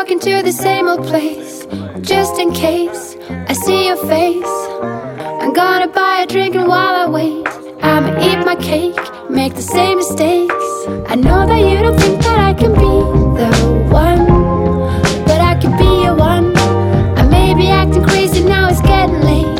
walking to the same old place just in case I see your face. I'm gonna buy a drink and while I wait, I'ma eat my cake, make the same mistakes. I know that you don't think that I can be the one, but I can be your one. I may be acting crazy now, it's getting late.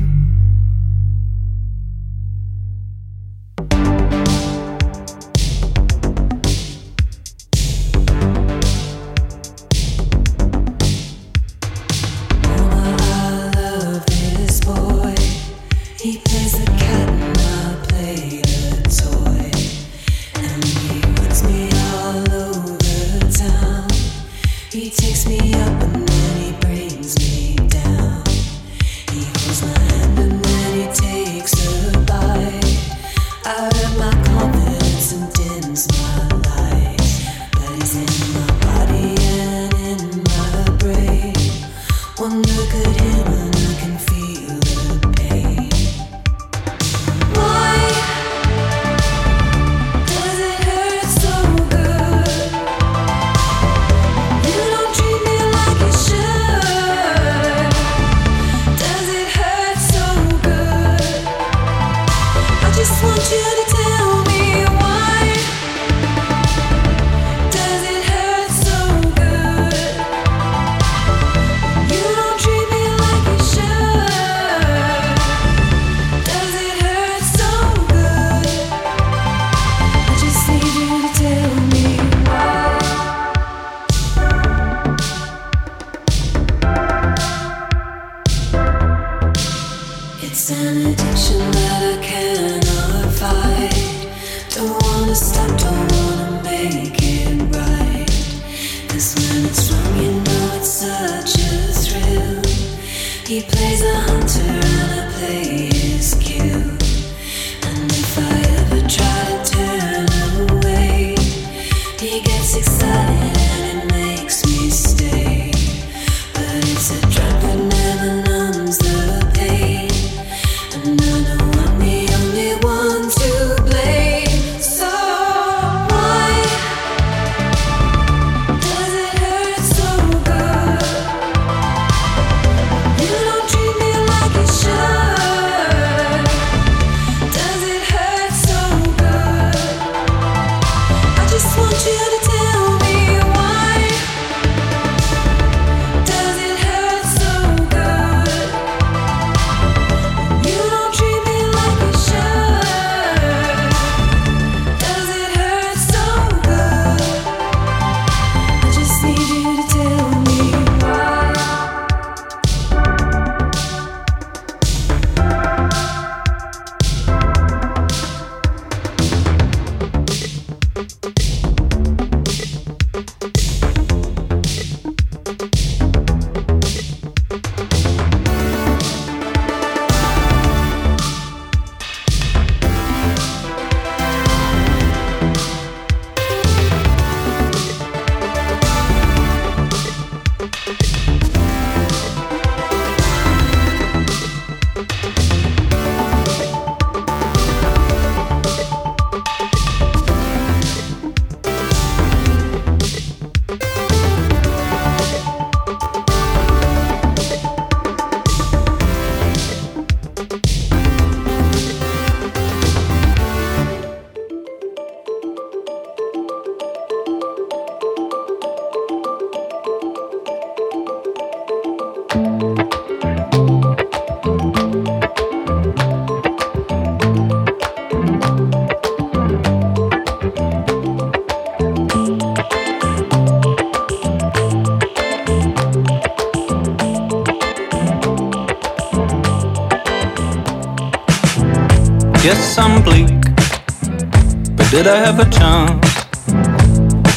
Did I have a chance?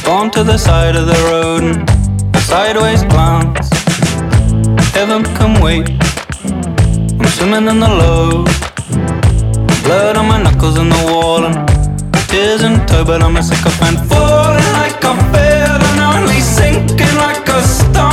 Gone to the side of the road and a sideways glance. Heaven can wait, I'm swimming in the low. Blood on my knuckles in the wall and tears in tow, but I'm a sycophant. Falling like a feather only sinking like a stone.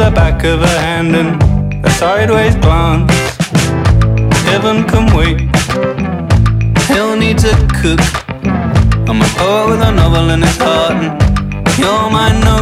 the back of her hand and a sideways glance. Heaven can wait. He'll need to cook. I'm a poet with a novel in his heart, and you're my note.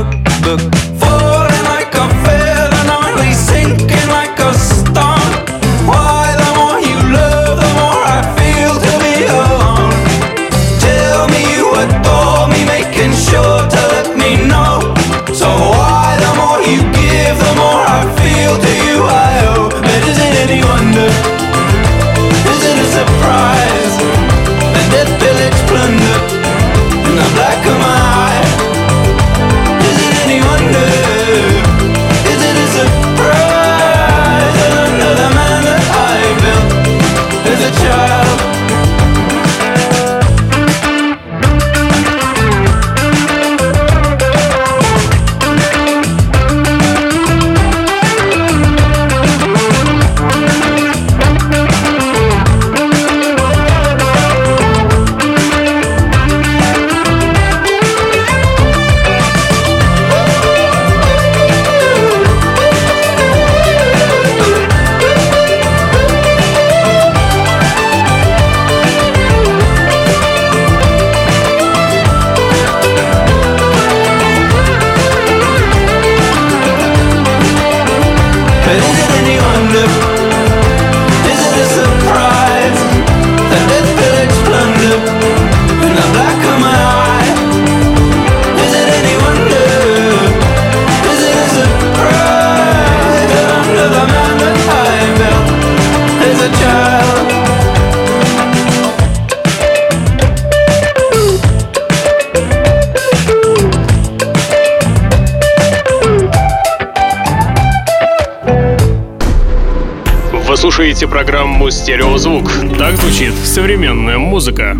радио «Стереозвук». Так звучит современная музыка.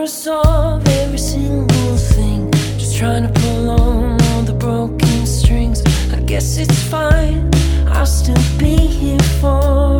never solve every single thing. Just trying to pull on all the broken strings. I guess it's fine, I'll still be here for.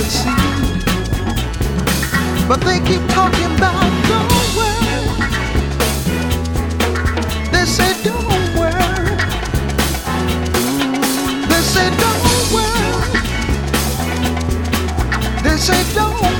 can see. But they keep talking about don't worry. They say don't worry. They say don't worry. They say don't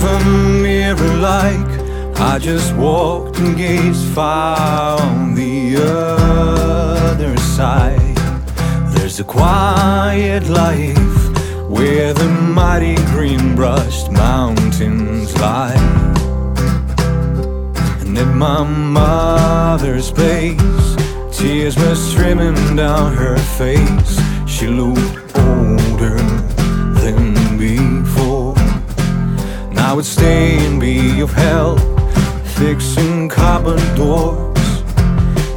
By mirror like I just walked and gazed far on the other side. There's a quiet life where the mighty green brushed mountains lie. And at my mother's base, tears were streaming down her face. She looked older I would stay and be of help, fixing cupboard doors.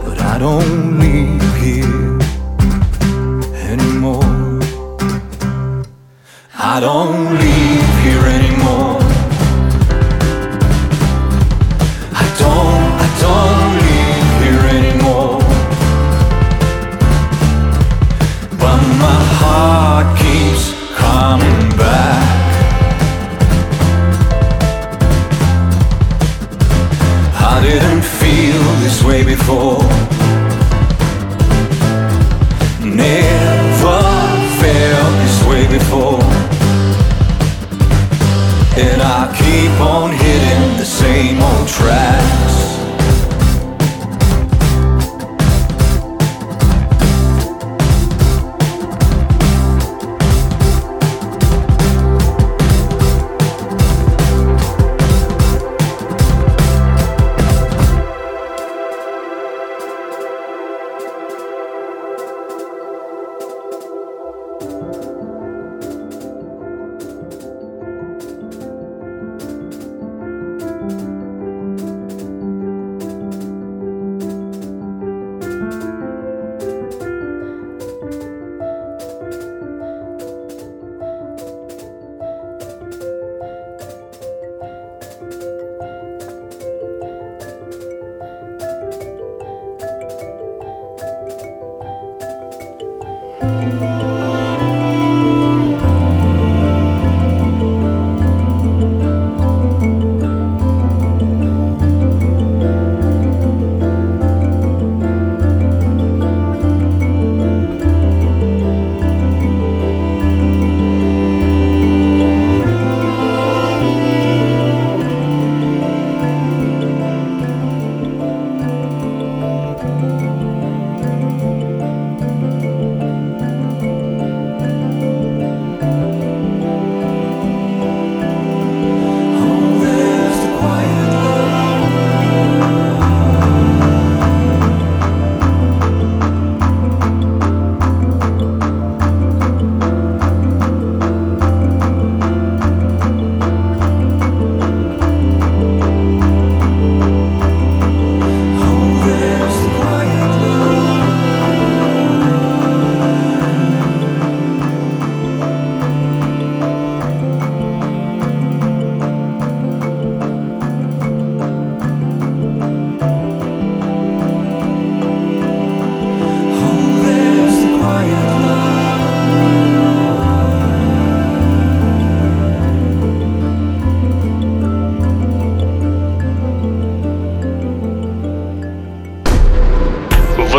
But I don't live here anymore. I don't live here anymore. I don't, I don't live here anymore. But my heart keeps coming I didn't feel this way before. Never felt this way before. And I keep on hitting the same old tracks.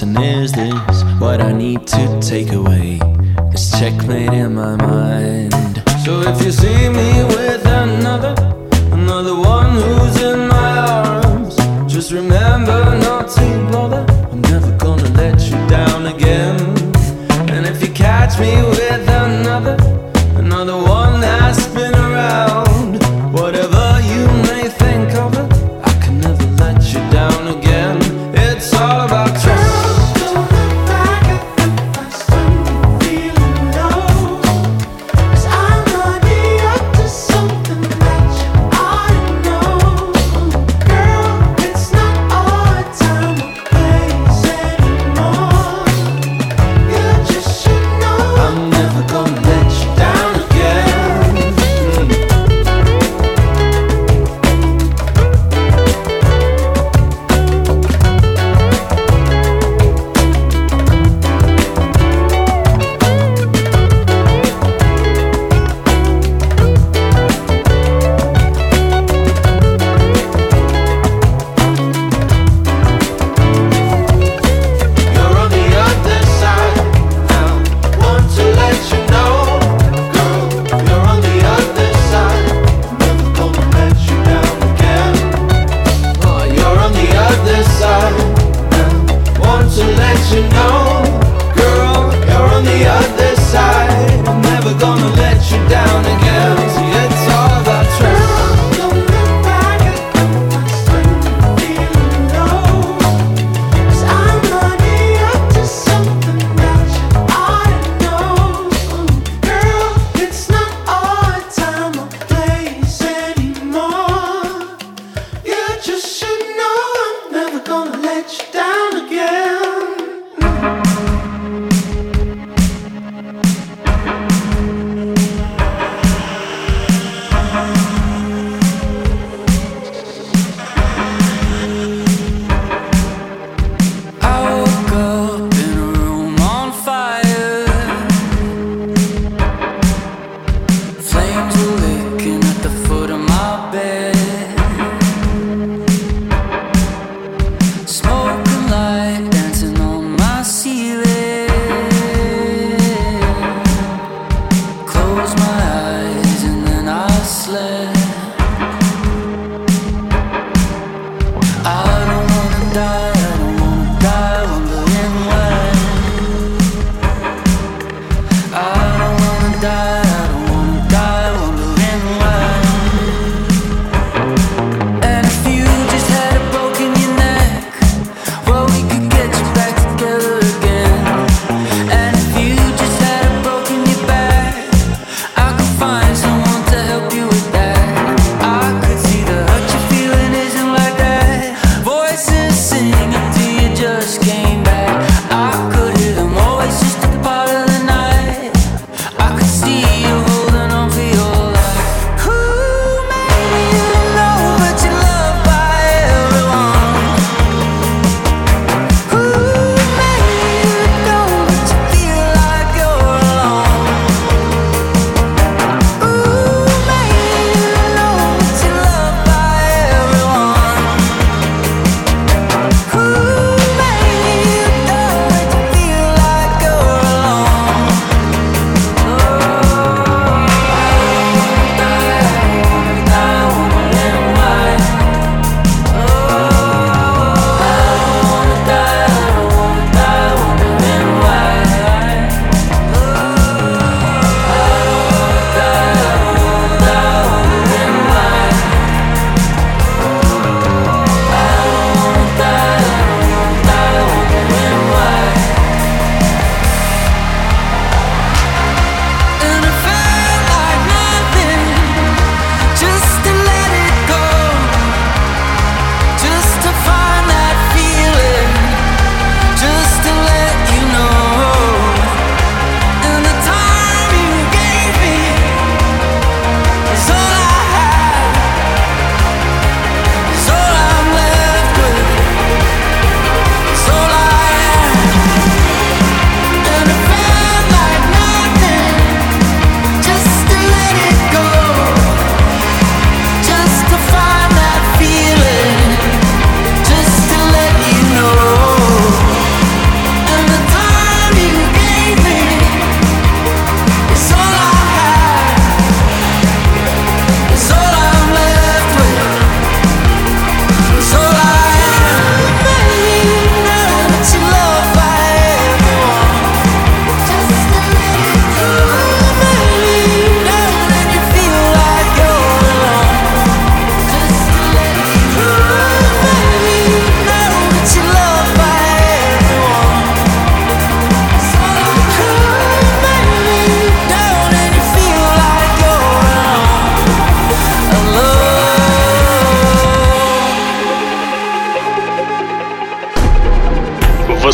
And is this what I need to take away? This checkmate in my mind. So if you see me with another, another one who's in my arms, just remember not to bother. I'm never gonna let you down again. And if you catch me